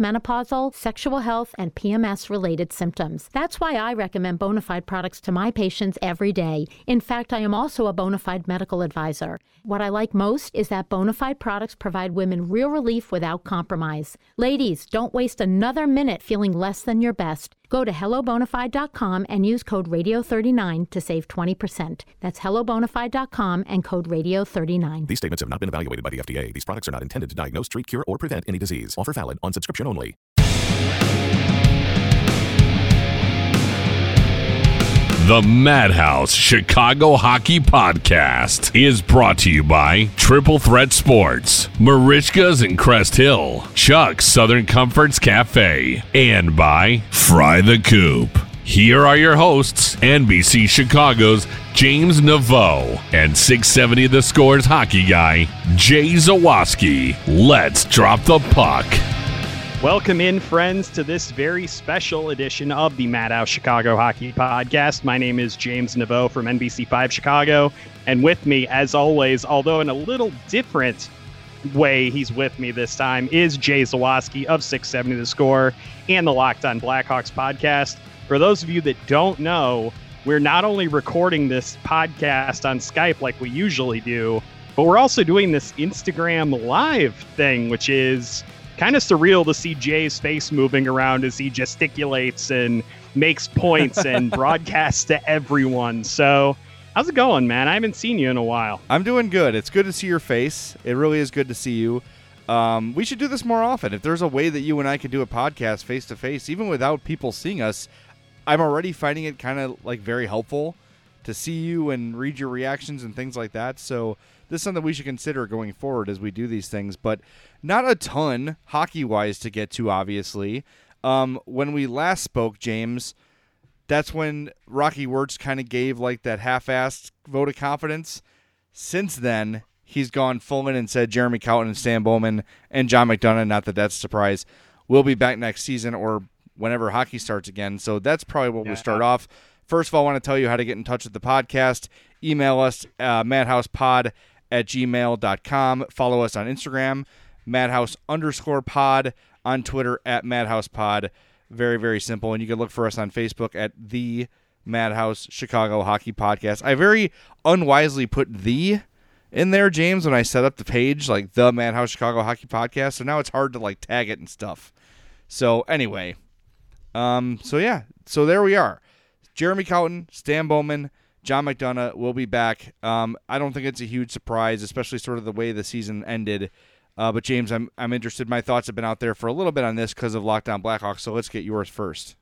menopausal, sexual health, and PMS related symptoms. That's why I recommend Bonafide products to my patients every day. In fact, I am also a Bonafide medical advisor. What I like most is that Bonafide products provide women real relief without compromise. Ladies, don't waste another minute feeling less than your best. Go to hellobonafide.com and use code radio39 to save 20%. That's hellobonafide.com and code radio39. These statements have not been evaluated by the FDA. These products are not intended to diagnose, treat, cure, or prevent any disease. Offer valid on subscription only. The Madhouse Chicago Hockey Podcast is brought to you by Triple Threat Sports, Merichka's in Crest Hill, Chuck's Southern Comforts Cafe, and by Fry the Coop. Here are your hosts, NBC Chicago's James Neveau and 670 The Scores hockey guy, Jay Zawaski. Let's drop the puck. Welcome in, friends, to this very special edition of the Madhouse Chicago Hockey Podcast. My name is James Neveau from NBC5 Chicago, and with me, as always, although in a little different way he's with me this time, is Jay Zawaski of 670 The Score and the Locked On Blackhawks podcast. For those of you that don't know, we're not only recording this podcast on Skype like we usually do, but we're also doing this Instagram live thing, which is kind of surreal to see Jay's face moving around as he gesticulates and makes points and broadcasts to everyone. So, how's it going, man? I haven't seen you in a while. I'm doing good. It's good to see your face. It really is good to see you. Um, we should do this more often. If there's a way that you and I could do a podcast face to face, even without people seeing us, I'm already finding it kind of like very helpful to see you and read your reactions and things like that. So this is something we should consider going forward as we do these things. But not a ton hockey wise to get to, obviously. Um, when we last spoke, James, that's when Rocky Wirtz kind of gave like that half-assed vote of confidence. Since then, he's gone Fullman and said Jeremy Colliton and Stan Bowman and John McDonough. Not that that's a surprise. We'll be back next season or whenever hockey starts again. So that's probably what yeah. we'll start off. First of all, I want to tell you how to get in touch with the podcast. Email us, uh, madhousepod at gmail.com. Follow us on Instagram, madhouse underscore pod, on Twitter at madhousepod. Very, very simple. And you can look for us on Facebook at the Madhouse Chicago Hockey Podcast. I very unwisely put the in there, James, when I set up the page, like the Madhouse Chicago Hockey Podcast. So now it's hard to like tag it and stuff. So anyway, um, so yeah, so there we are. Jeremy Colliton, Stan Bowman, John McDonough will be back. Um, I don't think it's a huge surprise, especially sort of the way the season ended. Uh, but James, I'm I'm interested. My thoughts have been out there for a little bit on this because of Locked On Blackhawks. So let's get yours first.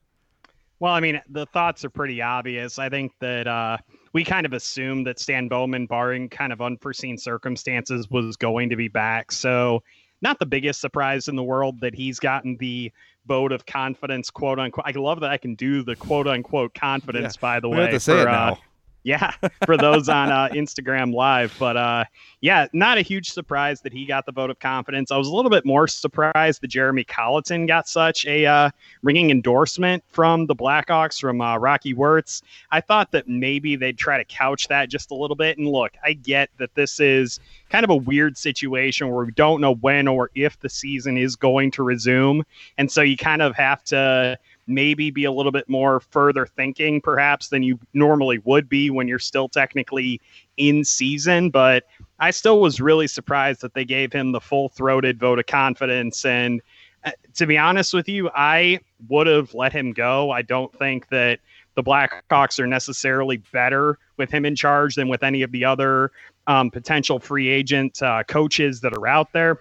Well, I mean, the thoughts are pretty obvious. I think that uh, we kind of assumed that Stan Bowman, barring kind of unforeseen circumstances, was going to be back. So, not the biggest surprise in the world that he's gotten the vote of confidence, quote unquote. I love that I can do the quote unquote confidence, yeah, by the way. Have to say for, it now. Uh, yeah, for those on uh, Instagram Live. But uh, yeah, not a huge surprise that he got the vote of confidence. I was a little bit more surprised that Jeremy Colliton got such a uh, ringing endorsement from the Blackhawks, from uh, Rocky Wirtz. I thought that maybe they'd try to couch that just a little bit. And look, I get that this is kind of a weird situation where we don't know when or if the season is going to resume. And so you kind of have to maybe be a little bit more further thinking perhaps than you normally would be when you're still technically in season but i still was really surprised that they gave him the full throated vote of confidence and uh, to be honest with you i would have let him go. I don't think that the blackhawks are necessarily better with him in charge than with any of the other um, potential free agent uh, coaches that are out there.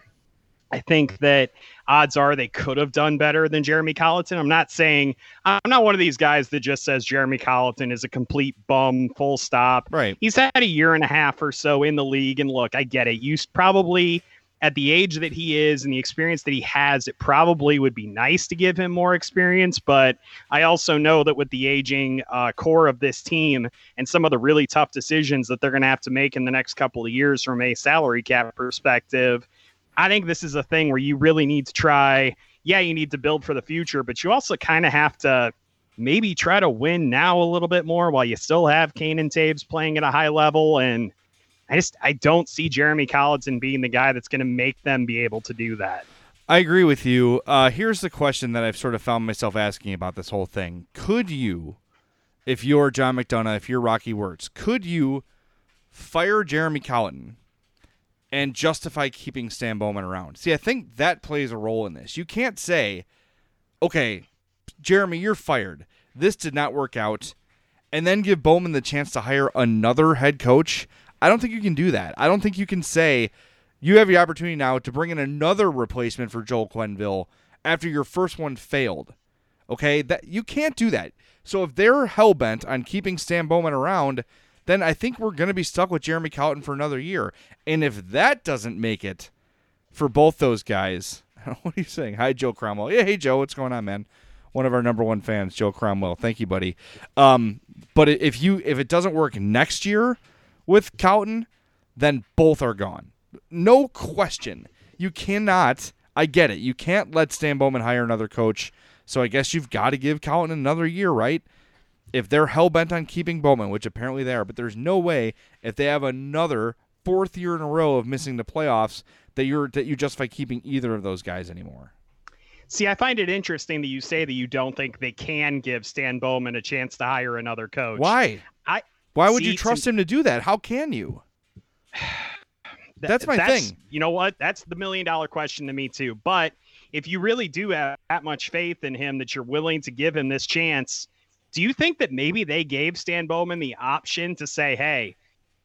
I think that odds are they could have done better than Jeremy Colliton. I'm not saying I'm not one of these guys that just says Jeremy Colliton is a complete bum, full stop. Right. He's had a year and a half or so in the league, and look, I get it. You probably at the age that he is and the experience that he has, it probably would be nice to give him more experience. But I also know that with the aging uh, core of this team and some of the really tough decisions that they're going to have to make in the next couple of years from a salary cap perspective, I think this is a thing where you really need to try. Yeah, you need to build for the future, but you also kind of have to maybe try to win now a little bit more while you still have Kane and Toews playing at a high level. And I just I don't see Jeremy Colliton being the guy that's going to make them be able to do that. I agree with you. Uh, here's the question that I've sort of found myself asking about this whole thing: Could you, if you're John McDonough, if you're Rocky Wirtz, could you fire Jeremy Colliton and justify keeping Stan Bowman around. See, I think that plays a role in this. You can't say, okay, Jeremy, you're fired. This did not work out. And then give Bowman the chance to hire another head coach. I don't think you can do that. I don't think you can say you have the opportunity now to bring in another replacement for Joel Quenneville after your first one failed. Okay? That you can't do that. So if they're hell bent on keeping Stan Bowman around, then I think we're going to be stuck with Jeremy Colliton for another year. And if that doesn't make it for both those guys, what are you saying? Hi, Joe Cromwell. Yeah, hey, Joe, what's going on, man? One of our number one fans, Joe Cromwell. Thank you, buddy. Um, but if you if it doesn't work next year with Colliton, then both are gone. No question. You cannot. I get it. You can't let Stan Bowman hire another coach. So I guess you've got to give Colliton another year, right? If they're hell bent on keeping Bowman, which apparently they are, but there's no way if they have another fourth year in a row of missing the playoffs that you're that you justify keeping either of those guys anymore. See, I find it interesting that you say that you don't think they can give Stan Bowman a chance to hire another coach. Why? I Why would see, you trust him to do that? How can you? That's my that's, thing. You know what? That's the million dollar question to me too. But if you really do have that much faith in him that you're willing to give him this chance, do you think that maybe they gave Stan Bowman the option to say, hey,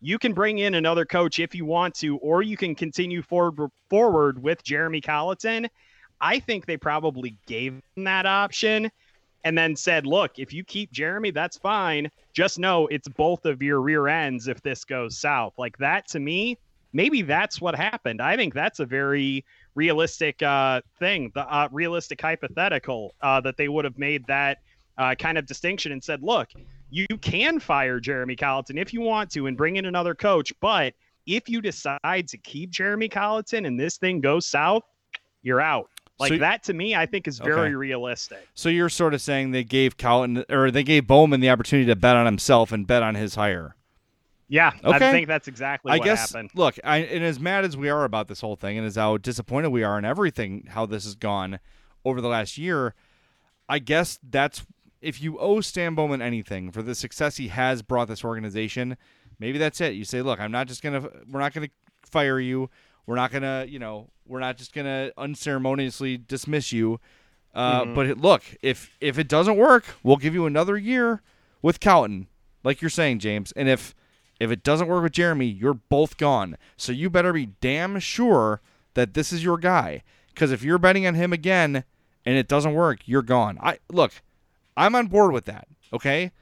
you can bring in another coach if you want to, or you can continue forward forward with Jeremy Colliton? I think they probably gave him that option and then said, look, if you keep Jeremy, that's fine. Just know it's both of your rear ends if this goes south. Like that to me, maybe that's what happened. I think that's a very realistic uh, thing, the uh, realistic hypothetical uh, that they would have made that uh, kind of distinction and said, look, you can fire Jeremy Colliton if you want to and bring in another coach, but if you decide to keep Jeremy Colliton and this thing goes south, you're out. Like so, that to me, I think is very okay. realistic. So you're sort of saying they gave Colliton or they gave Bowman the opportunity to bet on himself and bet on his hire. Yeah, okay. I think that's exactly I guess, happened. Look, I, and as mad as we are about this whole thing, and as how disappointed we are in everything, how this has gone over the last year, I guess that's if you owe Stan Bowman anything for the success he has brought this organization, maybe that's it. You say, look, I'm not just gonna, we're not gonna fire you. We're not gonna, you know, we're not just gonna unceremoniously dismiss you. Uh, mm-hmm. But look, if if it doesn't work, we'll give you another year. with Colliton, like you're saying, James. And if if it doesn't work with Jeremy, you're both gone. So you better be damn sure that this is your guy. Because if you're betting on him again and it doesn't work, you're gone. I look, I'm on board with that. Okay,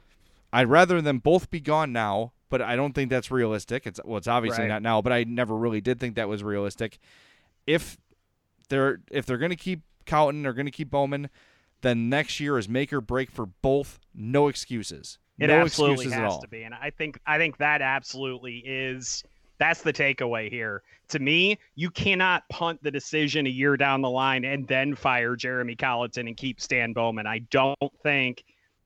I'd rather them both be gone now, but I don't think that's realistic. It's well, it's obviously Right. not now, but I never really did think that was realistic. If they're if they're going to keep Colliton, they're going to keep Bowman, then next year is make or break for both. No excuses. It no absolutely excuses at has all. to be, and I think I think that absolutely is. That's the takeaway here. To me, you cannot punt the decision a year down the line and then fire Jeremy Colliton and keep Stan Bowman. I don't think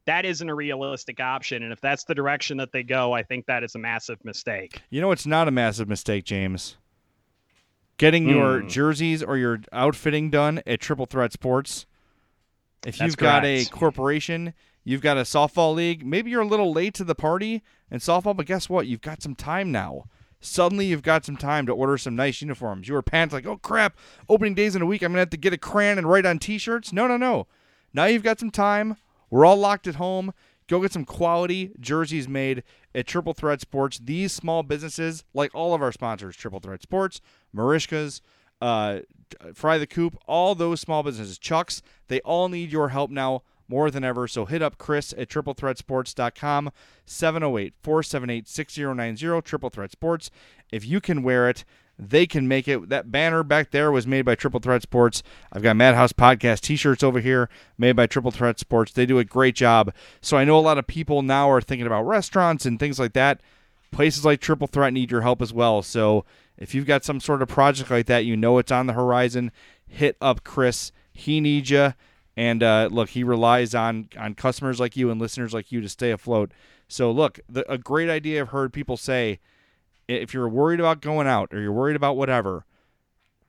that isn't a realistic option. And if that's the direction that they go, I think that is a massive mistake. You know, it's not a massive mistake, James. Getting your Hmm. jerseys or your outfitting done at Triple Threat Sports. If That's you've got a corporation, you've got a softball league, maybe you're a little late to the party in softball, but guess what? You've got some time now. Suddenly, you've got some time to order some nice uniforms. You were panicked like, oh crap, opening days in a week, I'm to have to get a crayon and write on t shirts. No, no, no. Now you've got some time. We're all locked at home. Go get some quality jerseys made at Triple Threat Sports. These small businesses, like all of our sponsors, Triple Threat Sports, Merichka's, uh, Fry the Coop, all those small businesses, Chucks, they all need your help now more than ever. So hit up Chris at triplethreatsports.com, 708 478 6090, Triple Threat Sports. If you can wear it, they can make it. That banner back there was made by Triple Threat Sports. I've got Madhouse Podcast t shirts over here made by Triple Threat Sports. They do a great job. So I know a lot of people now are thinking about restaurants and things like that. Places like Triple Threat need your help as well. So if you've got some sort of project like that, you know it's on the horizon, hit up Chris. He needs you. And uh, look, he relies on on customers like you and listeners like you to stay afloat. So look, the, a great idea I've heard people say if you're worried about going out or you're worried about whatever,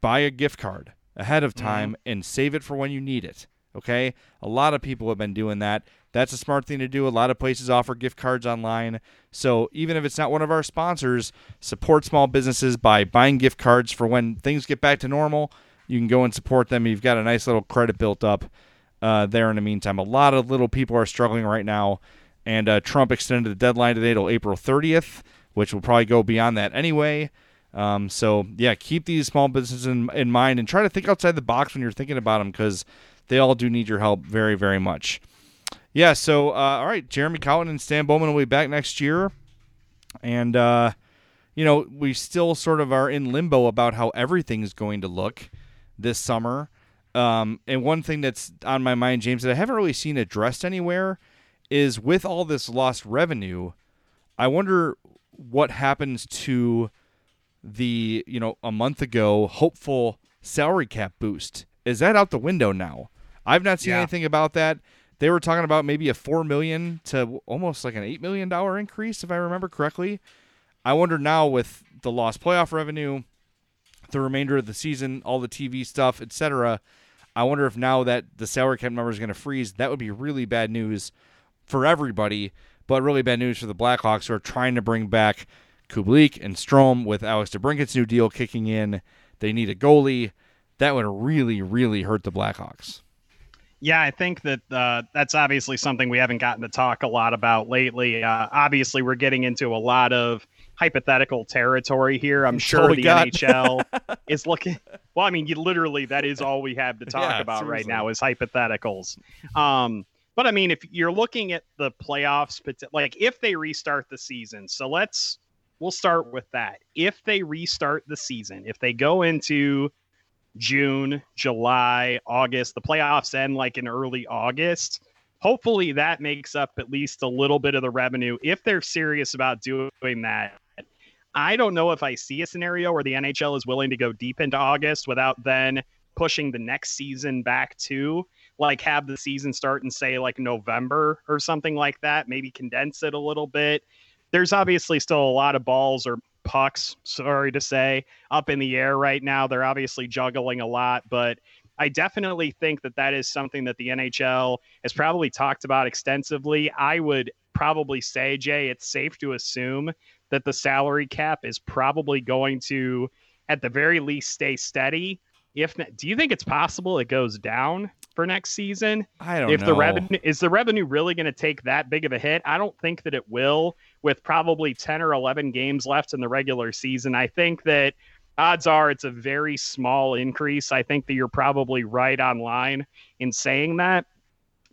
buy a gift card ahead of time and save it for when you need it. Okay? A lot of people have been doing that. That's a smart thing to do. A lot of places offer gift cards online. So even if it's not one of our sponsors, support small businesses by buying gift cards for when things get back to normal. You can go and support them. You've got a nice little credit built up uh, there in the meantime. A lot of little people are struggling right now. And uh, Trump extended the deadline today till April 30th, which will probably go beyond that anyway. Um, so yeah, keep these small businesses in, in mind and try to think outside the box when you're thinking about them because they all do need your help very, very much. Yeah. So uh, all right, Jeremy Colliton and Stan Bowman will be back next year, and uh, you know we still sort of are in limbo about how everything's going to look this summer. Um, and one thing that's on my mind, James, that I haven't really seen addressed anywhere is with all this lost revenue. I wonder what happens to the you know a month ago hopeful salary cap boost is that out the window now i've not seen Yeah. anything about that they were talking about maybe a 4 million to almost like an 8 million dollar increase if i remember correctly i wonder now with the lost playoff revenue the remainder of the season all the tv stuff etc i wonder if now that the salary cap number is going to freeze that would be really bad news for everybody, but really bad news for the Blackhawks who are trying to bring back Kubalik and Strome with Alex DeBrincat's new deal kicking in. They need a goalie. That would really, really hurt the Blackhawks. Yeah, I think that uh, that's obviously something we haven't gotten to talk a lot about lately. Uh, obviously, we're getting into a lot of hypothetical territory here. I'm sure the got. NHL is looking. Well, I mean, you literally that is all we have to talk Yeah, about right now is hypotheticals. Um, but I mean, if you're looking at the playoffs, like if they restart the season, so let's we'll start with that. If they restart the season, if they go into June, July, August, the playoffs end like in early August. Hopefully that makes up at least a little bit of the revenue if they're serious about doing that. I don't know if I see a scenario where the NHL is willing to go deep into August without then pushing the next season back to like have the season start in say like November or something like that, maybe condense it a little bit. There's obviously still a lot of balls or pucks, sorry to say, up in the air right now. They're obviously juggling a lot, but I definitely think that that is something that the NHL has probably talked about extensively. I would probably say, Jay, it's safe to assume that the salary cap is probably going to, at the very least, stay steady. If not, do you think it's possible it goes down? for next season. I don't if know. the revenue is the revenue really going to take that big of a hit? I don't think that it will. With probably ten or eleven games left in the regular season, I think that odds are it's a very small increase. I think that you're probably right online in saying that.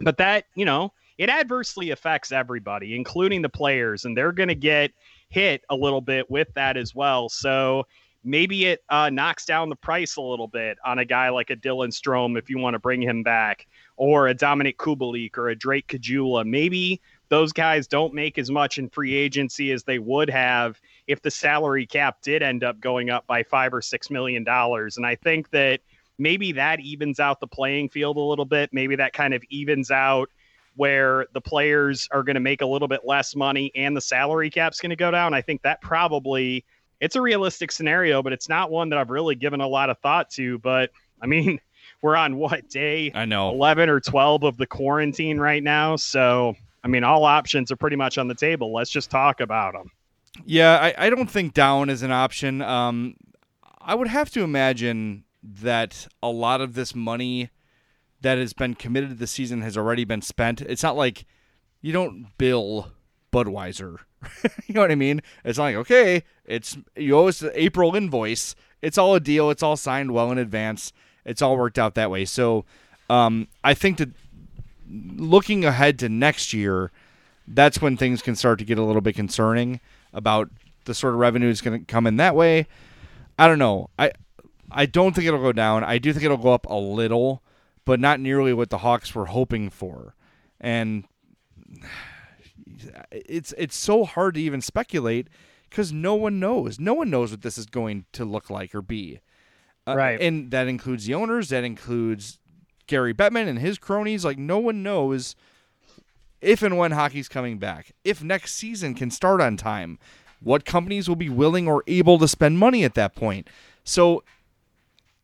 But that, you know, it adversely affects everybody, including the players, and they're going to get hit a little bit with that as well. So maybe it uh, knocks down the price a little bit on a guy like a Dylan Strome if you want to bring him back, or a Dominik Kubalik or a Drake Caggiula. Maybe those guys don't make as much in free agency as they would have if the salary cap did end up going up by five or six million dollars. And I think that maybe that evens out the playing field a little bit. Maybe that kind of evens out where the players are going to make a little bit less money and the salary cap's going to go down. I think that probably it's a realistic scenario, but it's not one that I've really given a lot of thought to. But I mean, we're on what day? I know 11 or 12 of the quarantine right now. So, I mean, all options are pretty much on the table. Let's just talk about them. Yeah, I, I don't think down is an option. Um, I would have to imagine that a lot of this money that has been committed the season has already been spent. It's not like you don't bill Budweiser. you know what I mean? It's not like, okay, it's you owe us the April invoice. It's all a deal. It's all signed well in advance. It's all worked out that way. So um, I think that looking ahead to next year, that's when things can start to get a little bit concerning about the sort of revenue is going to come in that way. I don't know. I I don't think it'll go down. I do think it'll go up a little, but not nearly what the Hawks were hoping for. And it's it's so hard to even speculate because no one knows. No one knows what this is going to look like or be. Uh, Right. And that includes the owners. That includes Gary Bettman and his cronies. Like no one knows if and when hockey's coming back. If next season can start on time. What companies will be willing or able to spend money at that point. So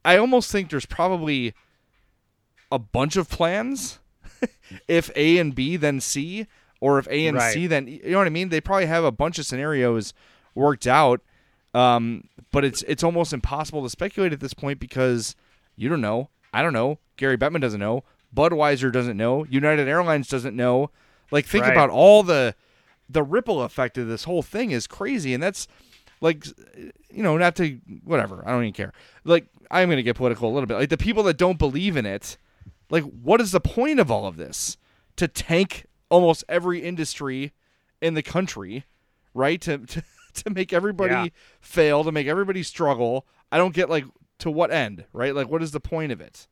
I almost think there's probably a bunch of plans. if A and B, then C, or if A and Right. C, then you know what I mean. They probably have a bunch of scenarios worked out, um, but it's it's almost impossible to speculate at this point because you don't know. I don't know. Gary Bettman doesn't know. Budweiser doesn't know. United Airlines doesn't know. Like think Right. about all the the ripple effect of this whole thing is crazy, and that's like you know not to whatever. I don't even care. Like I'm gonna get political a little bit. Like the people that don't believe in it, like what is the point of all of this? To tank almost every industry in the country, right? To to, to make everybody Yeah. fail, to make everybody struggle. I don't get like to what end, right? Like what is the point of it?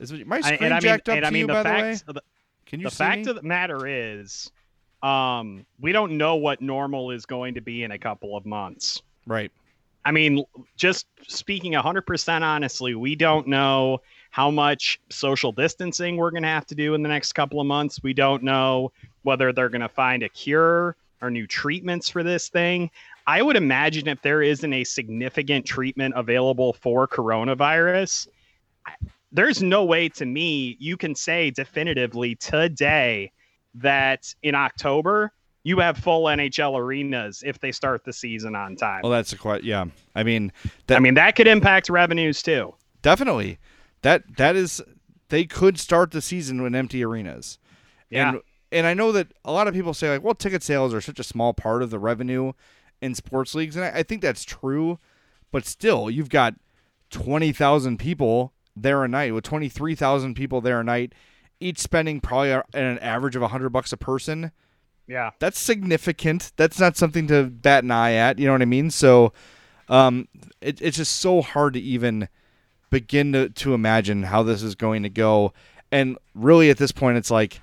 Is my screen and I mean, jacked up and to I mean, you the by the way? fact, the, Can you the fact me? of the matter is, um, we don't know what normal is going to be in a couple of months. right. I mean, just speaking 100% honestly, we don't know how much social distancing we're going to have to do in the next couple of months. We don't know whether they're going to find a cure or new treatments for this thing. I would imagine if there isn't a significant treatment available for coronavirus, there's no way to me you can say definitively today that in October you have full NHL arenas if they start the season on time. Well, that's a quite yeah. I mean, that, I mean, that could impact revenues too. definitely that that is they could start the season with empty arenas. Yeah. And and I know that a lot of people say like, well, ticket sales are such a small part of the revenue in sports leagues, and I, I think that's true. But still, you've got twenty thousand people there a night with twenty three thousand people there a night, each spending probably an average of hundred bucks a person. Yeah. That's significant. That's not something to bat an eye at. You know what I mean? So, um, it, it's just so hard to even begin to, to imagine how this is going to go. And really, at this point, it's like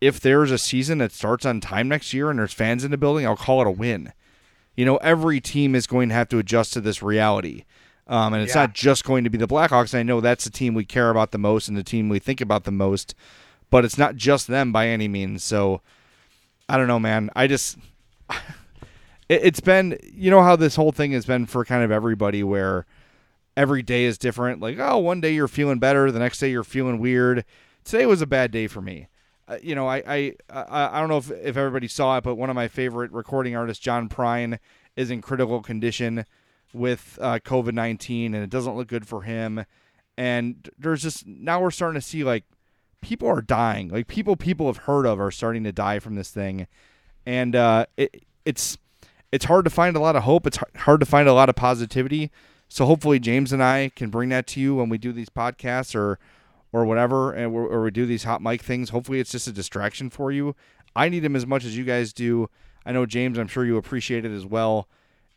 if there's a season that starts on time next year and there's fans in the building, I'll call it a win. You know, every team is going to have to adjust to this reality. Um, and it's Yeah. not just going to be the Blackhawks. I know that's the team we care about the most and the team we think about the most, but it's not just them by any means. So I don't know, man. I just it, it's been you know how this whole thing has been for kind of everybody where every day is different. Like, oh, one day you're feeling better, the next day you're feeling weird. Today was a bad day for me. Uh, you know, I, I I I don't know if if everybody saw it, but one of my favorite recording artists, John Prine, is in critical condition with uh, COVID nineteen, and it doesn't look good for him. and there's just now we're starting to see like people are dying. Like people people have heard of are starting to die from this thing, and uh, it it's it's hard to find a lot of hope. It's hard to find a lot of positivity. So hopefully James and I can bring that to you when we do these podcasts or or whatever, and or we do these hot mic things. Hopefully it's just a distraction for you. I need them as much as you guys do. I know James. I'm sure you appreciate it as well.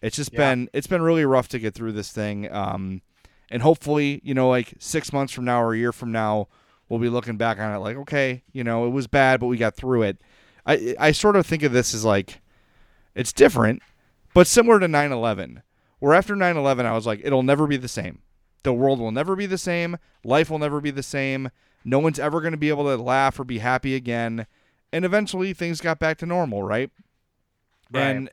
It's just yeah. been it's been really rough to get through this thing. Um, and hopefully, you know, like six months from now or a year from now, we'll be looking back on it like, okay, you know, it was bad, but we got through it. I I sort of think of this as like it's different, but similar to 9/11. Where after 9/11, I was like, it'll never be the same. The world will never be the same. Life will never be the same. No one's ever going to be able to laugh or be happy again. And eventually, things got back to normal, right? right. And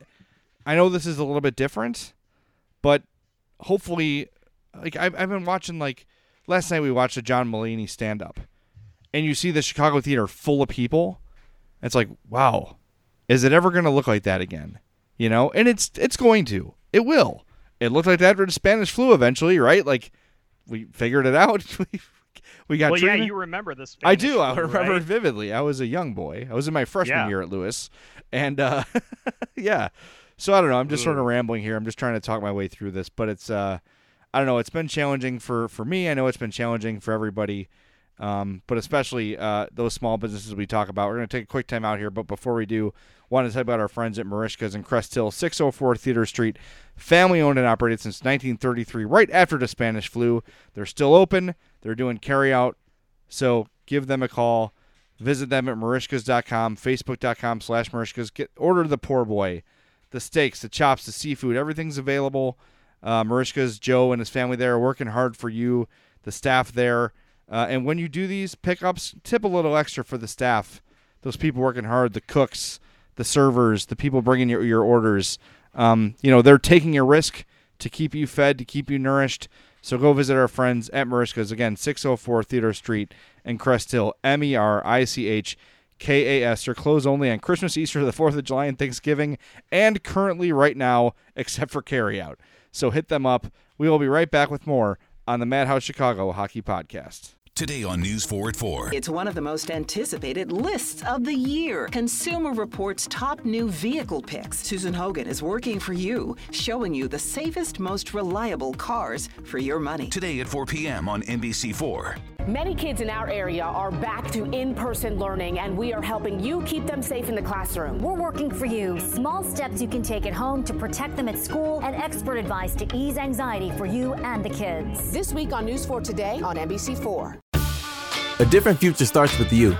I know this is a little bit different, but hopefully like I've, I've been watching like last night we watched a John Mulaney stand up, and you see the Chicago theater full of people. It's like wow, is it ever going to look like that again? You know, and it's it's going to. It will. It looked like that after the Spanish flu eventually, right? Like we figured it out. we got. Well, treatment. yeah, you remember this. I do. Flu, I remember right? vividly. I was a young boy. I was in my freshman yeah. year at Lewis, and uh, yeah. So I don't know. I'm just Ooh. sort of rambling here. I'm just trying to talk my way through this, but it's uh, I don't know. It's been challenging for for me. I know it's been challenging for everybody, um, but especially uh, those small businesses we talk about. We're going to take a quick time out here, but before we do, want to talk about our friends at Merichka's in Crest Hill, 604 Theater Street, family owned and operated since 1933, right after the Spanish flu. They're still open. They're doing carry out, so give them a call. Visit them at Merichkas.com, Facebook.com slash Merichkas. Get order the poor boy, the steaks, the chops, the seafood. Everything's available. Uh, Merichka's Joe and his family there are working hard for you, the staff there. Uh, and when you do these pickups, tip a little extra for the staff. Those people working hard, the cooks, the servers, the people bringing your, your orders. Um, you know, they're taking a risk to keep you fed, to keep you nourished. So go visit our friends at Merichka's. Again, 604 Theater Street in Crest Hill, M E R I C H K A S. They're closed only on Christmas, Easter, the 4th of July, and Thanksgiving, and currently right now, except for carryout. So hit them up. We will be right back with more on the Madhouse Chicago Hockey Podcast. Today on News 4 at 4. It's one of the most anticipated lists of the year. Consumer Reports top new vehicle picks. Susan Hogan is working for you, showing you the safest, most reliable cars for your money. Today at 4 p.m. on NBC4. Many kids in our area are back to in person learning, and we are helping you keep them safe in the classroom. We're working for you. Small steps you can take at home to protect them at school, and expert advice to ease anxiety for you and the kids. This week on News 4 Today on NBC4. A different future starts with you.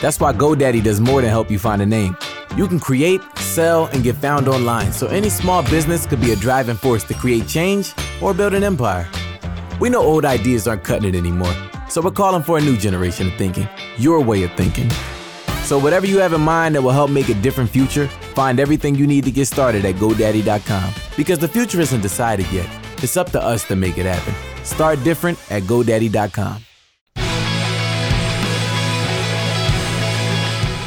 That's why GoDaddy does more than help you find a name. You can create, sell, and get found online, so any small business could be a driving force to create change or build an empire. We know old ideas aren't cutting it anymore. So we're calling for a new generation of thinking, your way of thinking. So whatever you have in mind that will help make a different future, find everything you need to get started at GoDaddy.com. Because the future isn't decided yet. It's up to us to make it happen. Start different at GoDaddy.com.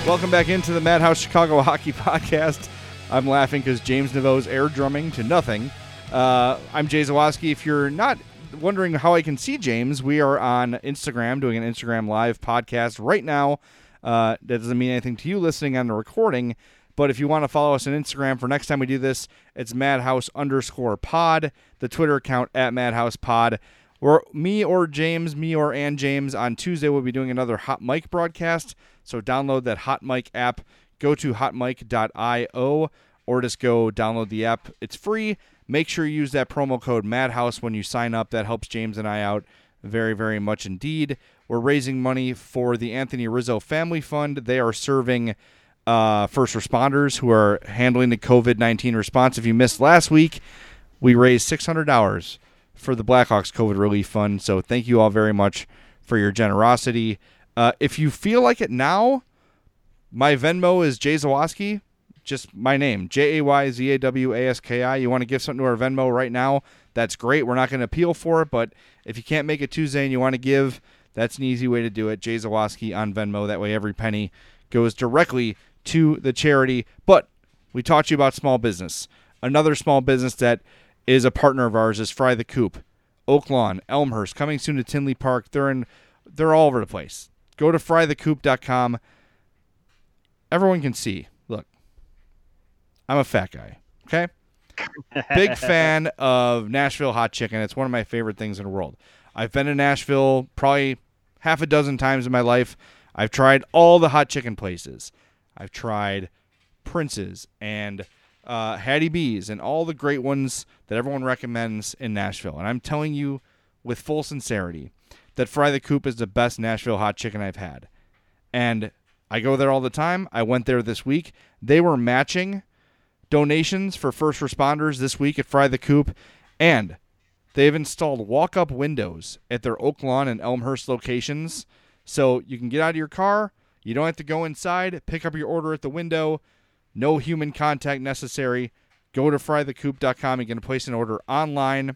Welcome back into the Madhouse Chicago Hockey Podcast. I'm laughing because James Neveau's air drumming to nothing. Uh, I'm Jay Zawaski. If you're not wondering how I can see James, we are on Instagram doing an Instagram live podcast right now. Uh, that doesn't mean anything to you listening on the recording, but if you want to follow us on Instagram for next time we do this, it's Madhouse underscore pod, the Twitter account at Madhouse pod. Or me or James, me or and James on Tuesday we'll be doing another hot mic broadcast. So download that hot mic app. Go to hotmic.io or just go download the app. It's free. Make sure you use that promo code Madhouse when you sign up. That helps James and I out very, very much indeed. We're raising money for the Anthony Rizzo Family Fund. They are serving uh, first responders who are handling the COVID 19 response. If you missed last week, we raised $600 for the Blackhawks COVID Relief Fund. So thank you all very much for your generosity. Uh, if you feel like it now, my Venmo is Jay Zawaski just my name, J A Y Z A W A S K I. You want to give something to our Venmo right now? That's great. We're not going to appeal for it, but if you can't make it Tuesday and you want to give, that's an easy way to do it. Jay Zawaski on Venmo. That way, every penny goes directly to the charity. But we taught you about small business. Another small business that is a partner of ours is Fry the Coop. Oak Lawn, Elmhurst, coming soon to Tinley Park. They're in they're all over the place. Go to frythecoop.com. Everyone can see. I'm a fat guy. Okay? Big fan of Nashville hot chicken. It's one of my favorite things in the world. I've been to Nashville probably half a dozen times in my life. I've tried all the hot chicken places. I've tried Prince's and uh, Hattie B's and all the great ones that everyone recommends in Nashville. And I'm telling you with full sincerity that Fry the Coop is the best Nashville hot chicken I've had. And I go there all the time. I went there this week. They were matching donations for first responders this week at Fry the Coop. And they've installed walk up windows at their Oak Lawn and Elmhurst locations. So you can get out of your car. You don't have to go inside, pick up your order at the window. No human contact necessary. Go to frythecoop.com. You can place an order online.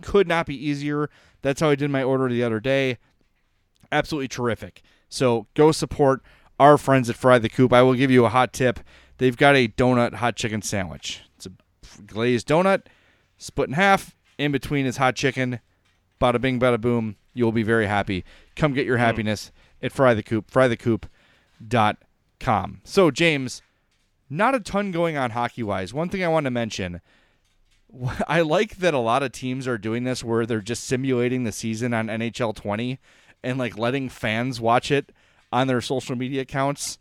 Could not be easier. That's how I did my order the other day. Absolutely terrific. So go support our friends at Fry the Coop. I will give you a hot tip. They've got a donut hot chicken sandwich. It's a glazed donut, split in half. In between is hot chicken. Bada bing, bada boom. You'll be very happy. Come get your hmm. happiness at Fry the Coop. FryTheCoop.com. So, James, not a ton going on hockey wise. One thing I want to mention I like that a lot of teams are doing this where they're just simulating the season on NHL 20 and like letting fans watch it on their social media accounts.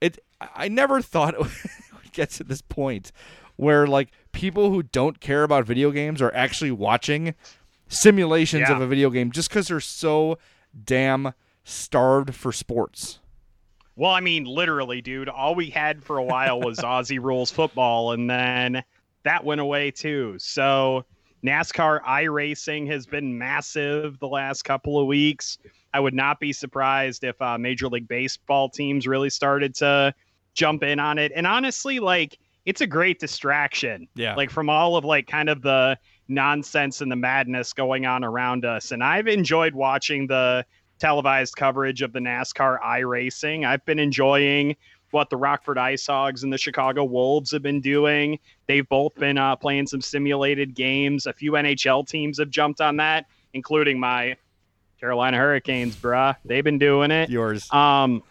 It I never thought it would get to this point where like people who don't care about video games are actually watching simulations Yeah. of a video game just cuz they're so damn starved for sports. Well, I mean, literally, dude. All we had for a while was Aussie rules football, and then that went away too. So NASCAR iRacing has been massive the last couple of weeks. I would not be surprised if uh, Major League Baseball teams really started to jump in on it. And honestly, like it's a great distraction. Yeah. Like from all of like kind of the nonsense and the madness going on around us. And I've enjoyed watching the televised coverage of the NASCAR iRacing. I've been enjoying what the Rockford Ice Hogs and the Chicago Wolves have been doing. They've both been uh, playing some simulated games. A few NHL teams have jumped on that, including my Carolina Hurricanes, bruh. They've been doing it. Yours. Um,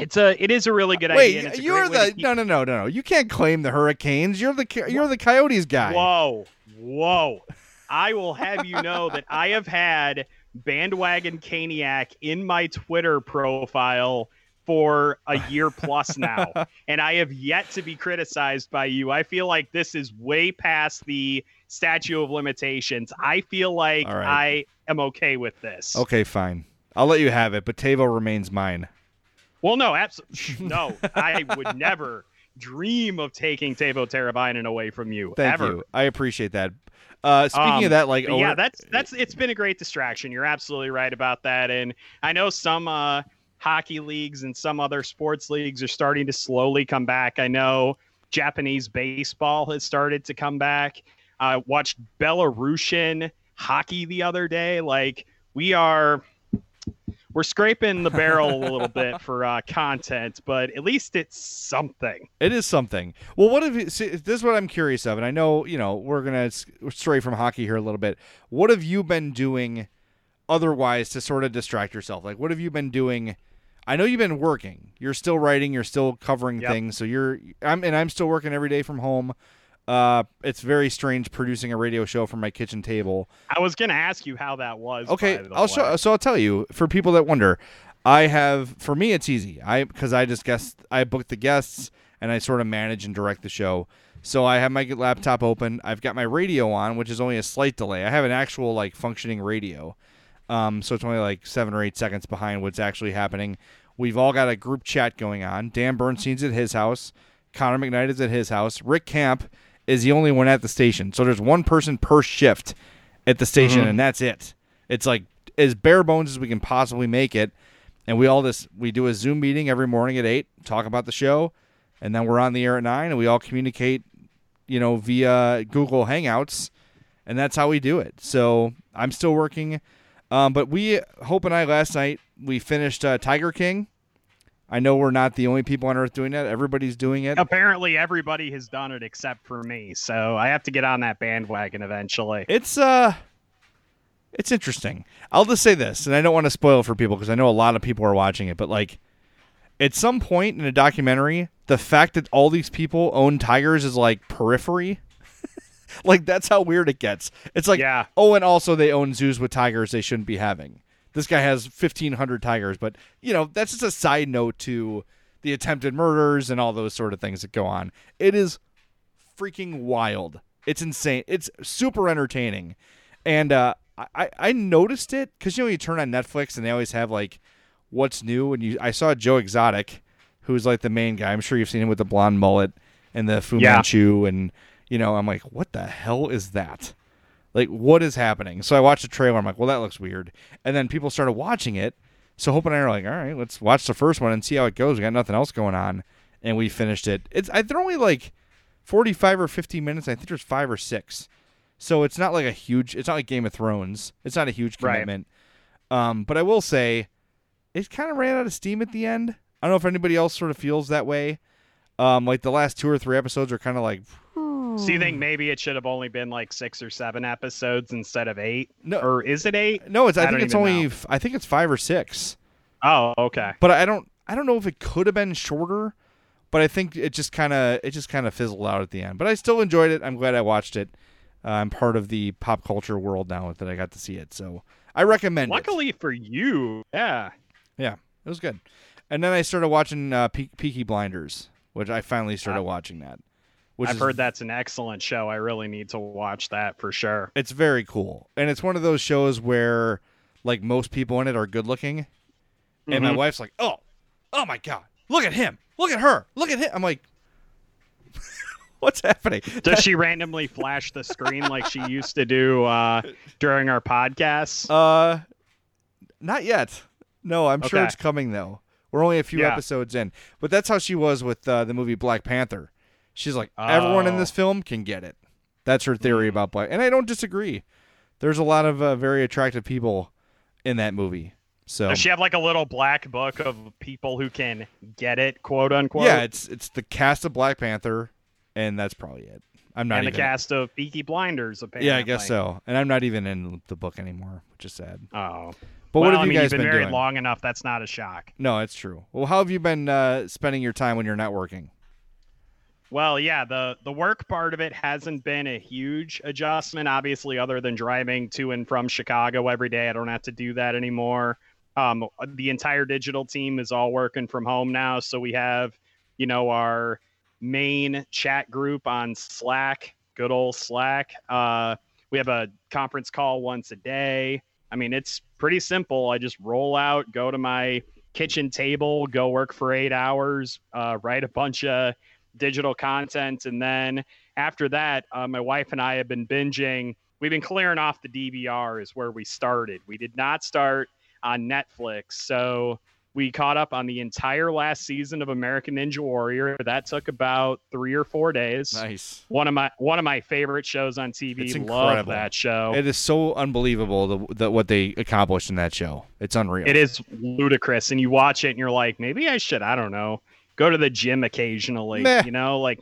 it's a it is a really good idea. Wait, it's you're great way to the keep- no no no no no. You can't claim the Hurricanes. You're the you're the Coyotes guy. Whoa, whoa. I will have you know that I have had bandwagon Caniac in my Twitter profile for a year plus now, and I have yet to be criticized by you. I feel like this is way past the statute of limitations. I feel like right. I am okay with this. Okay, fine. I'll let you have it, but Teuvo remains mine. Well, no, absolutely no. I would never dream of taking Teuvo Teravainen away from you Thank ever. you. I appreciate that. Uh, speaking Um, of that, like, yeah, that's that's it's been a great distraction. You're absolutely right about that, and I know some uh, hockey leagues and some other sports leagues are starting to slowly come back. I know Japanese baseball has started to come back. I watched Belarusian hockey the other day. Like we are. We're scraping the barrel a little bit for uh, content, but at least it's something. It is something. Well, what have you? See, this is what I'm curious of, and I know you know we're gonna stray from hockey here a little bit. What have you been doing otherwise to sort of distract yourself? Like, what have you been doing? I know you've been working. You're still writing. You're still covering Yep. things. So you're. I'm and I'm still working every day from home. Uh, it's very strange producing a radio show from my kitchen table. I was going to ask you how that was. Okay, I'll way. show. So I'll tell you for people that wonder. I have for me it's easy. I because I just guess I book the guests and I sort of manage and direct the show. So I have my laptop open. I've got my radio on, which is only a slight delay. I have an actual like functioning radio. Um, so it's only like seven or eight seconds behind what's actually happening. We've all got a group chat going on. Dan Bernstein's at his house. Connor McKnight is at his house. Rick Camp is the only one at the station. So there's one person per shift at the station, Mhm. and that's it. It's like as bare bones as we can possibly make it. And we all this we do a Zoom meeting every morning at eight, talk about the show, and then we're on the air at nine, and we all communicate, you know, via Google Hangouts, and that's how we do it. So I'm still working, um, but we Hope and I last night we finished uh, Tiger King. I know we're not the only people on earth doing that. Everybody's doing it. Apparently, everybody has done it except for me, so I have to get on that bandwagon eventually. It's uh, It's interesting. I'll just say this, and I don't want to spoil it for people because I know a lot of people are watching it, but like at some point in a documentary, the fact that all these people own tigers is like periphery. like that's how weird it gets. It's like, Yeah. oh, and also they own zoos with tigers they shouldn't be having. This guy has fifteen hundred tigers, but you know that's just a side note to the attempted murders and all those sort of things that go on. It is freaking wild. It's insane. It's super entertaining, and uh, I I noticed it because you know you turn on Netflix and they always have like what's new, and you I saw Joe Exotic, who's like the main guy. I'm sure you've seen him with the blonde mullet and the Fu Yeah. Manchu, and you know I'm like, what the hell is that? Like, what is happening? So I watched the trailer. I'm like, well, that looks weird. And then people started watching it. So Hope and I are like, all right, let's watch the first one and see how it goes. We got nothing else going on, and we finished it. It's I, they're only like 45 or 50 minutes. I think there's five or six. So it's not like a huge. It's not like Game of Thrones. It's not a huge Right. commitment. Um, but I will say, it kind of ran out of steam at the end. I don't know if anybody else sort of feels that way. Um, like the last two or three episodes are kind of like So you think maybe it should have only been like six or seven episodes instead of eight? No. Or is it eight? no. It's I, don't think it's only know. I think it's five or six. Oh, okay. But I don't I don't know if it could have been shorter, but I think it just kind of it just kind of fizzled out at the end. But I still enjoyed it. I'm glad I watched it. Uh, I'm part of the pop culture world now that I got to see it. So I recommend it. Luckily for you, yeah. Yeah, it was good. And then I started watching uh, Pe- Peaky Blinders, which I finally started watching that. Which I've is, heard that's an excellent show. I really need to watch that for sure. it's very cool, and it's one of those shows where like most people in it are good looking, and my Mhm. wife's like, "Oh, oh my god, look at him, look at her, look at him." I'm like, "What's happening?" Does she randomly flash the screen like she used to do uh, during our podcasts? Uh, not yet. No, I'm sure it's coming though. We're only a few Yeah. episodes in, but that's how she was with uh, the movie Black Panther. She's like, everyone in Oh. this film can get it. That's her theory about Black, and I don't disagree. There's a lot of uh, very attractive people in that movie. So Does she have like a little black book of people who can get it, quote unquote? yeah, it's it's the cast of Black Panther, and that's probably it. I'm not and the cast of Peaky Blinders, apparently. yeah, I guess so. And I'm not even in the book anymore, which is sad. Oh. But well, what have I you mean, guys you've been, been married doing? long enough. That's not a shock. No, it's true. Well, how have you been uh, spending your time when you're not working? Well, yeah, the the work part of it hasn't been a huge adjustment, obviously, other than driving to and from Chicago every day. I don't have to do that anymore. Um, the entire digital team is all working from home now, so we have, you know, our main chat group on Slack, good old Slack. Uh, we have a conference call once a day. I mean, it's pretty simple. I just roll out, go to my kitchen table, go work for eight hours, uh, write a bunch of digital content. And then after that, uh, my wife and I have been binging. We've been clearing off the DVR, is where we started. We did not start on Netflix. So we caught up on the entire last season of American Ninja Warrior. That took about three or four days. Nice. One of my one of my favorite shows on TV. It's Love that show. It is so unbelievable the, the what they accomplished in that show. It's unreal. It is ludicrous, and you watch it, and you're like, maybe I should. I don't know. Go to the gym occasionally. Meh. You know, like,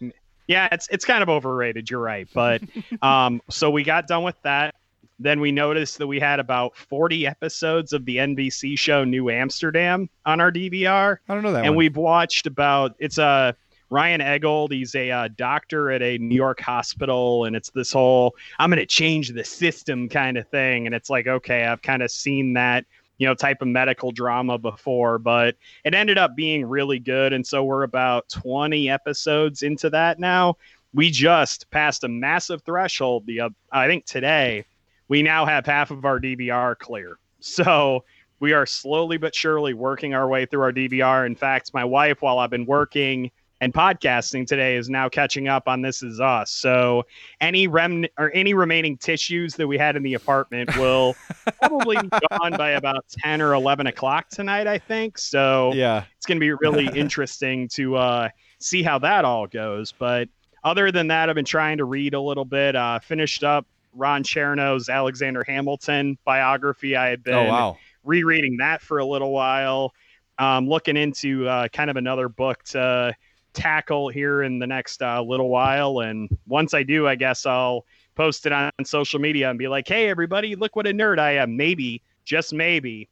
yeah, it's it's kind of overrated. You're right, but um, so we got done with that. Then we noticed that we had about 40 episodes of the NBC show New Amsterdam on our DVR. I don't know that and one. we've watched about it's a Ryan Eggold. He's a uh, doctor at a New York hospital, and it's this whole I'm going to change the system kind of thing. And it's like, okay, I've kind of seen that you know type of medical drama before, but it ended up being really good. And so we're about 20 episodes into that now. We just passed a massive threshold. The uh, I think today we now have half of our DVR clear. So we are slowly but surely working our way through our DVR. In fact, my wife, while I've been working and podcasting today, is now catching up on This Is Us. So any rem or any remaining tissues that we had in the apartment will probably be gone by about ten or eleven o'clock tonight. I think. So yeah, it's going to be really interesting to uh, see how that all goes. But other than that, I've been trying to read a little bit. Uh, finished up Ron Chernow's Alexander Hamilton biography. I had been Oh, wow. rereading that for a little while. Um, looking into uh, kind of another book to tackle here in the next uh, little while. And once I do, I guess I'll post it on social media and be like, hey, everybody, look what a nerd I am. Maybe, just maybe,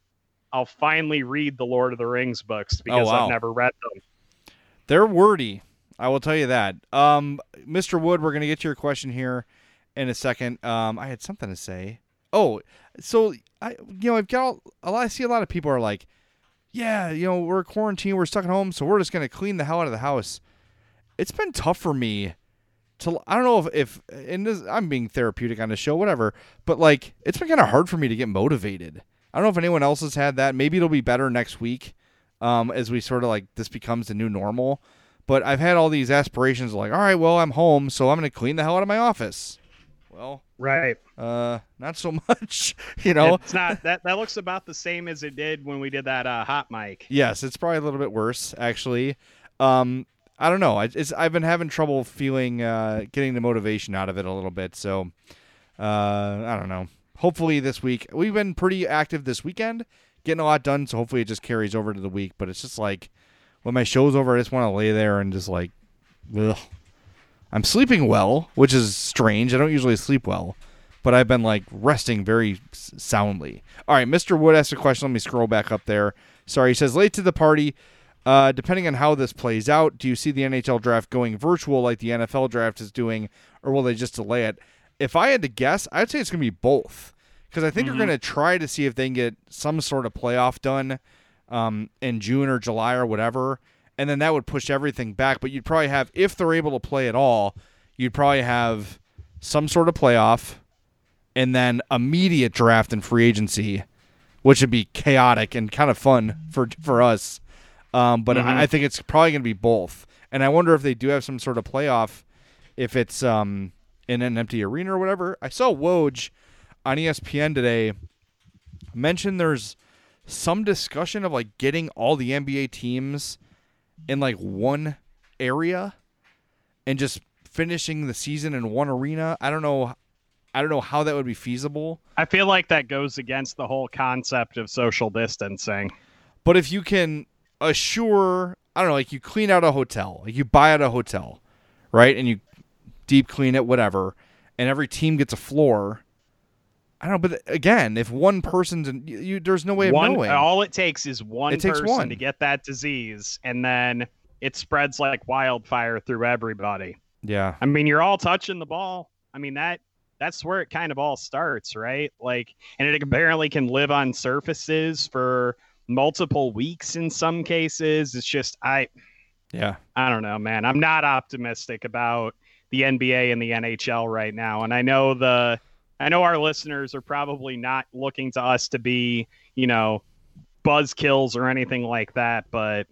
I'll finally read the Lord of the Rings books because Oh, wow. I've never read them. They're wordy. I will tell you that. Um, Mr. Wood, we're gonna get to your question here in a second. Um, I had something to say. Oh, so I, you know, I've got a lot. I see a lot of people are like, yeah, you know, we're quarantined, we're stuck at home, so we're just gonna clean the hell out of the house. It's been tough for me to. I don't know if if and this, I'm being therapeutic on the show, whatever, but like it's been kind of hard for me to get motivated. I don't know if anyone else has had that. Maybe it'll be better next week, um, as we sort of like this becomes the new normal. But I've had all these aspirations, like, all right, well, I'm home, so I'm gonna clean the hell out of my office. Well, Right. uh, not so much, you know. It's not that that looks about the same as it did when we did that uh, hot mic. Yes, it's probably a little bit worse actually. Um, I don't know. I, it's I've been having trouble feeling uh, getting the motivation out of it a little bit. So uh, I don't know. Hopefully this week we've been pretty active this weekend, getting a lot done. So hopefully it just carries over to the week. But it's just like when my show's over, I just want to lay there and just like, ugh. I'm sleeping well, which is strange. I don't usually sleep well, but I've been like resting very s- soundly. All right, Mr. Wood asked a question. Let me scroll back up there. Sorry, he says late to the party. Uh, depending on how this plays out, do you see the NHL draft going virtual like the NFL draft is doing, or will they just delay it? If I had to guess, I'd say it's going to be both because I think Mhm. they're going to try to see if they can get some sort of playoff done um, in June or July or whatever, and then that would push everything back. But you'd probably have, if they're able to play at all, you'd probably have some sort of playoff, and then immediate draft and free agency, which would be chaotic and kind of fun for for us. Um, but Mhm. I, I think it's probably going to be both. And I wonder if they do have some sort of playoff, if it's um, in an empty arena or whatever. I saw Woj on ESPN today mention there's some discussion of like getting all the NBA teams in like one area and just finishing the season in one arena. I don't know. I don't know how that would be feasible. I feel like that goes against the whole concept of social distancing. But if you can assure, I don't know, like you clean out a hotel, like you buy out a hotel, right? And you deep clean it, whatever, and every team gets a floor. I don't know, but again, if one person's in, you, you there's no way of one, knowing. all it takes is one It takes person one. to get that disease, and then it spreads like wildfire through everybody. yeah. I mean, you're all touching the ball. I mean that that's where it kind of all starts, right? Like, and it apparently can live on surfaces for multiple weeks in some cases. It's just I Yeah. I don't know, man. I'm not optimistic about the NBA and the NHL right now. And I know the I know our listeners are probably not looking to us to be, you know, buzzkills or anything like that, but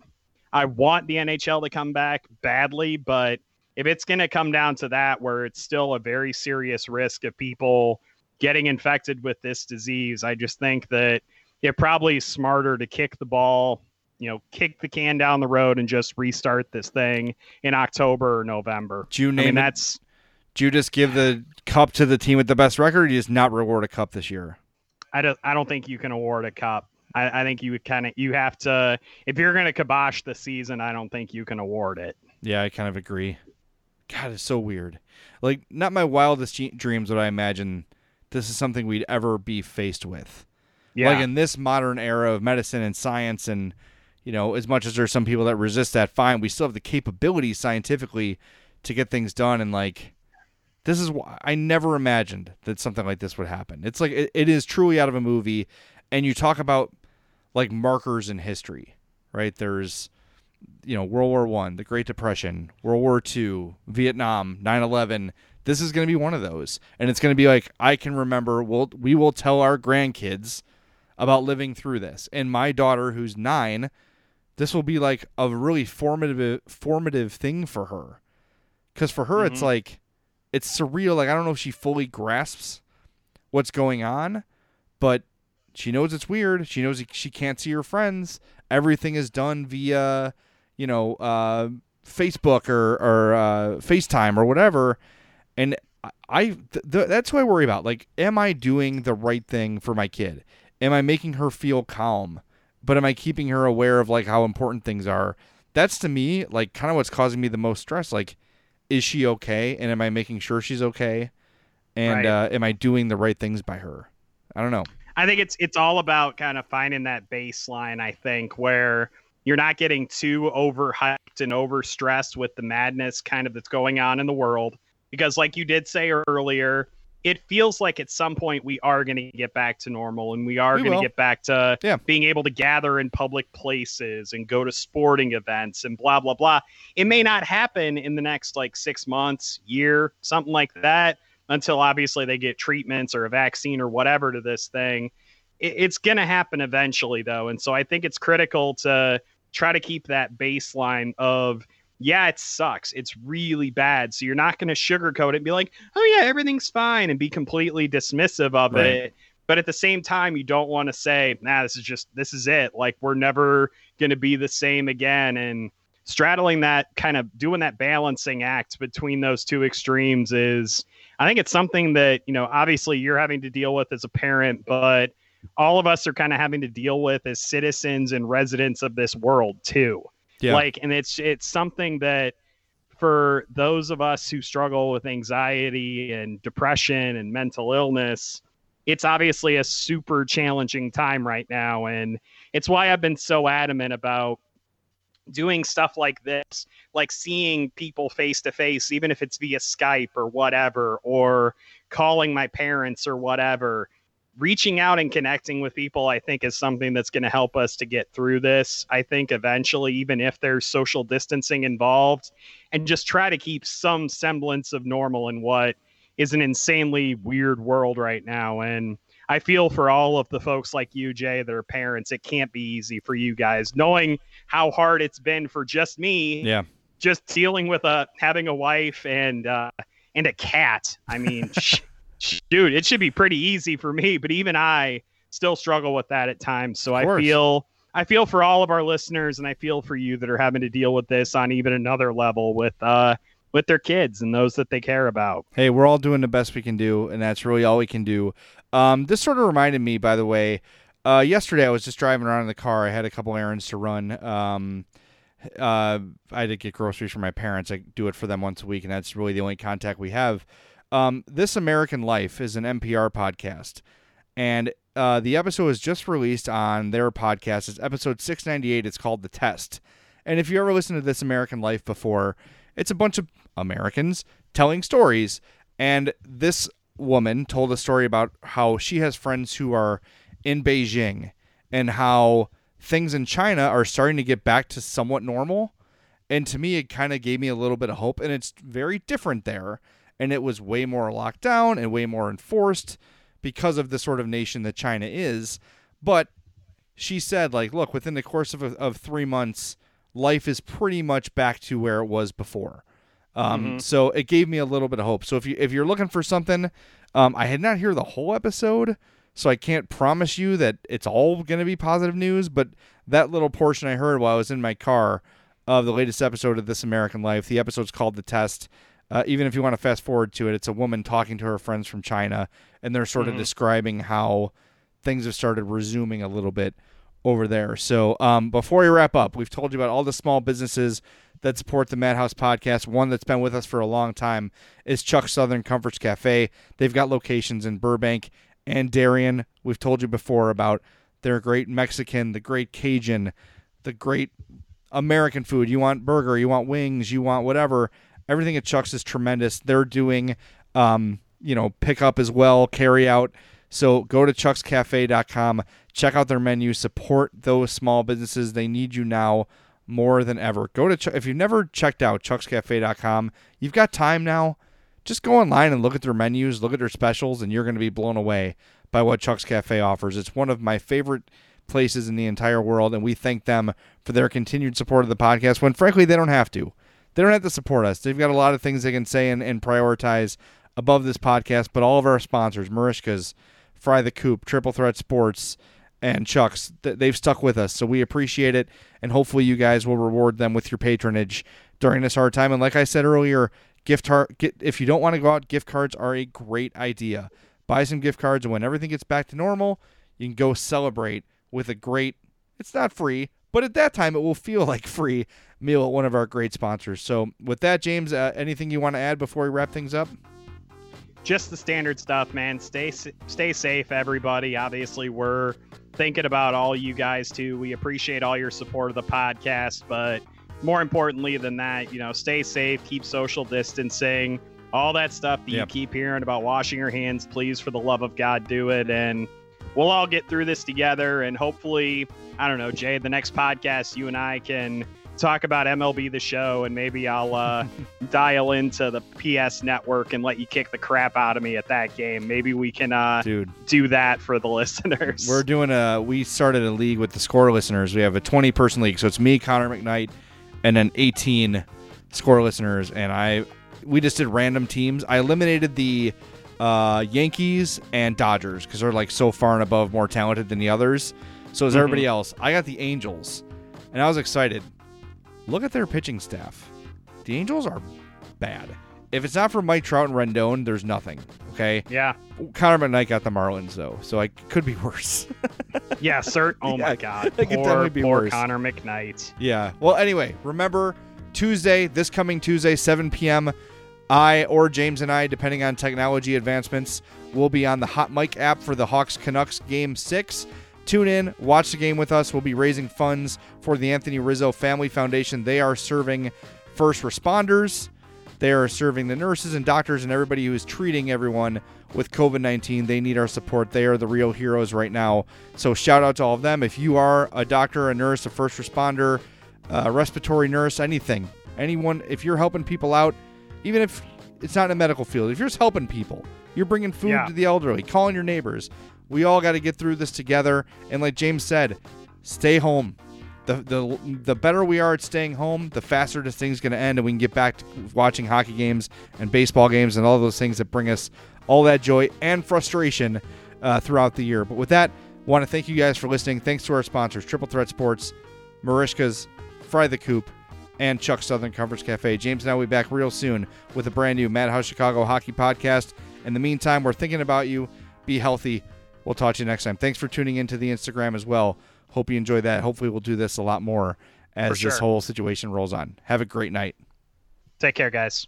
I want the NHL to come back badly, but if it's going to come down to that where it's still a very serious risk of people getting infected with this disease, I just think that it probably is smarter to kick the ball, you know, kick the can down the road and just restart this thing in October or November. June. I mean, that's Do you just give the cup to the team with the best record, or do you just not reward a cup this year? I don't I don't think you can award a cup. I, I think you would kind of you have to if you're going to kibosh the season. I don't think you can award it. Yeah, I kind of agree. God, it's so weird. Like, not my wildest dreams would I imagine this is something we'd ever be faced with. Yeah. Like in this modern era of medicine and science, and you know, as much as there's some people that resist that, fine, we still have the capability scientifically to get things done. And like, this is why I never imagined that something like this would happen. It's like it, it is truly out of a movie. And you talk about like markers in history, right? There's you know World War One, the Great Depression, World War Two, Vietnam, 9/11. This is going to be one of those, and it's going to be like I can remember. We'll we will tell our grandkids about living through this, and my daughter, who's nine, this will be like a really formative formative thing for her, because for her it's Mhm. like it's surreal. Like I don't know if she fully grasps what's going on, but she knows it's weird. She knows she can't see her friends. Everything is done via, you know, uh, Facebook or or uh, FaceTime or whatever. And I, th- th- that's what I worry about. Like, am I doing the right thing for my kid? Am I making her feel calm? But am I keeping her aware of like how important things are? that's to me like kind of what's causing me the most stress. Like, is she okay? And am I making sure she's okay? And Right. uh, am I doing the right things by her? I don't know. I think it's it's all about kind of finding that baseline. I think where you're not getting too overhyped and overstressed with the madness kind of that's going on in the world. Because, like you did say earlier, it feels like at some point we are going to get back to normal and we are going to get back to Yeah. being able to gather in public places and go to sporting events and blah blah blah. It may not happen in the next like six months, year, something like that, until obviously they get treatments or a vaccine or whatever to this thing. It, it's going to happen eventually, though, and so I think it's critical to try to keep that baseline of yeah, it sucks. It's really bad. So you're not going to sugarcoat it and be like, oh, yeah, everything's fine and be completely dismissive of Right. it. But at the same time, you don't want to say, nah, this is just, this is it. Like, we're never going to be the same again. And straddling that kind of doing that balancing act between those two extremes is, I think it's something that, you know, obviously you're having to deal with as a parent, but all of us are kind of having to deal with as citizens and residents of this world too. Yeah. Like, and it's it's something that for those of us who struggle with anxiety and depression and mental illness, it's obviously a super challenging time right now. And it's why I've been so adamant about doing stuff like this, like seeing people face to face, even if it's via Skype or whatever, or calling my parents or whatever. Reaching out and connecting with people, I think, is something that's going to help us to get through this. I think eventually, even if there's social distancing involved, and just try to keep some semblance of normal in what is an insanely weird world right now. And I feel for all of the folks like you, Jay, that are parents, it can't be easy for you guys, knowing how hard it's been for just me. Yeah. Just dealing with a having a wife and uh, and a cat. I mean, shoot, it should be pretty easy for me, but even I still struggle with that at times. So I feel I feel for all of our listeners, and I feel for you that are having to deal with this on even another level with uh with their kids and those that they care about. Hey, we're all doing the best we can do, and that's really all we can do. Um, this sort of reminded me, by the way, uh, yesterday I was just driving around in the car. I had a couple errands to run. Um, uh, I had to get groceries for my parents. I do it for them once a week, and that's really the only contact we have. Um, this American Life is an NPR podcast, and uh, the episode was just released on their podcast. It's episode 698. It's called The Test. And if you ever listened to This American Life before, it's a bunch of Americans telling stories. And this woman told a story about how she has friends who are in Beijing and how things in China are starting to get back to somewhat normal. And to me, it kind of gave me a little bit of hope. And it's very different there. And it was way more locked down and way more enforced because of the sort of nation that China is. But she said, like, look, within the course of, of three months, life is pretty much back to where it was before. Um, Mhm. So it gave me a little bit of hope. So if you if you're looking for something, um, I had not hear the whole episode, so I can't promise you that it's all going to be positive news. But that little portion I heard while I was in my car of the latest episode of This American Life, the episode's called "The Test." Uh, even if you want to fast forward to it, it's a woman talking to her friends from China, and they're sort of Mhm. describing how things have started resuming a little bit over there. So um, before we wrap up, we've told you about all the small businesses that support the Madhouse podcast. One that's been with us for a long time is Chuck Southern Comforts Cafe. They've got locations in Burbank and Darien. We've told you before about their great Mexican, the great Cajun, the great American food. You want burger, you want wings, you want whatever. Everything at Chuck's is tremendous. They're doing, um, you know, pickup as well, carry out. So go to chuckscafe.com, check out their menu, support those small businesses. They need you now more than ever. Go to Ch- if you've never checked out chuckscafe.com, you've got time now. Just go online and look at their menus, look at their specials, and you're going to be blown away by what Chuck's Cafe offers. It's one of my favorite places in the entire world, and we thank them for their continued support of the podcast when, frankly, they don't have to. They don't have to support us. They've got a lot of things they can say and, and prioritize above this podcast, but all of our sponsors, Merichka's, Fry the Coop, Triple Threat Sports, and Chuck's, they've stuck with us. So we appreciate it, and hopefully you guys will reward them with your patronage during this hard time. And like I said earlier, gift car- get, if you don't want to go out, gift cards are a great idea. Buy some gift cards, and when everything gets back to normal, you can go celebrate with a great, it's not free, but at that time, it will feel like free meal at one of our great sponsors. So, with that, James, uh, anything you want to add before we wrap things up? Just the standard stuff, man. Stay stay safe, everybody. Obviously, we're thinking about all you guys too. We appreciate all your support of the podcast, but more importantly than that, you know, stay safe, keep social distancing, all that stuff that Yep. you keep hearing about washing your hands. Please, for the love of God, do it. And we'll all get through this together. And hopefully, I don't know, Jay, the next podcast, you and I can talk about MLB the show and maybe I'll uh, dial into the PS network and let you kick the crap out of me at that game. Maybe we can uh, Dude. do that for the listeners. We're doing a. We started a league with the score listeners. We have a 20 person league, so it's me, Connor McKnight, and then 18 score listeners. And I, we just did random teams. I eliminated the uh, Yankees and Dodgers because they're like so far and above, more talented than the others. So is Mhm. everybody else. I got the Angels, and I was excited. Look at their pitching staff. The Angels are bad. If it's not for Mike Trout and Rendon, there's nothing. Okay. Yeah. Connor McKnight got the Marlins though, so I could be worse. Yeah, sir. Oh my Yeah, God. it could definitely be poor worse. Connor McKnight. Yeah. Well, anyway, remember Tuesday, this coming Tuesday, 7 p.m. I or James and I, depending on technology advancements, will be on the Hot Mic app for the Hawks Canucks Game 6. Tune in, watch the game with us. We'll be raising funds for the Anthony Rizzo Family Foundation. They are serving first responders, they are serving the nurses and doctors and everybody who is treating everyone with COVID 19. They need our support. They are the real heroes right now. So, shout out to all of them. If you are a doctor, a nurse, a first responder, a respiratory nurse, anything, anyone, if you're helping people out, even if it's not in a medical field, if you're just helping people, you're bringing food Yeah. to the elderly, calling your neighbors, we all got to get through this together. And like James said, stay home. The, the the better we are at staying home, the faster this thing's going to end, and we can get back to watching hockey games and baseball games and all those things that bring us all that joy and frustration uh, throughout the year. But with that, want to thank you guys for listening. Thanks to our sponsors, Triple Threat Sports, Merichka's, Fry the Coop, and Chuck Southern Comforts Cafe. James and I will be back real soon with a brand new Madhouse Chicago Hockey Podcast. In the meantime, we're thinking about you. Be healthy. We'll talk to you next time. Thanks for tuning into the Instagram as well. Hope you enjoy that. Hopefully, we'll do this a lot more as For this whole situation rolls on. Have a great night. Take care, guys.